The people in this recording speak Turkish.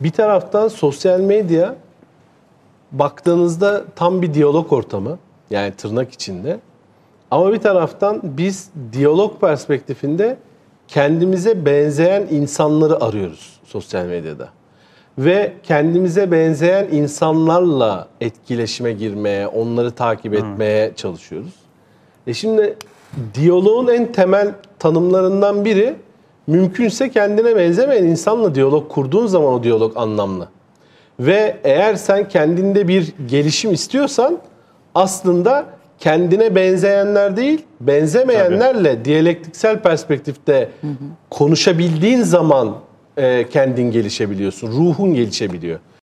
Bir taraftan sosyal medya baktığınızda tam bir diyalog ortamı. Yani tırnak içinde. Ama bir taraftan biz diyalog perspektifinde kendimize benzeyen insanları arıyoruz sosyal medyada. Ve kendimize benzeyen insanlarla etkileşime girmeye, onları takip etmeye çalışıyoruz. E şimdi diyaloğun en temel tanımlarından biri mümkünse kendine benzemeyen insanla diyalog kurduğun zaman o diyalog anlamlı. Ve eğer sen kendinde bir gelişim istiyorsan aslında kendine benzeyenler değil, benzemeyenlerle diyalektiksel perspektifte konuşabildiğin zaman e, kendin gelişebiliyorsun, ruhun gelişebiliyor.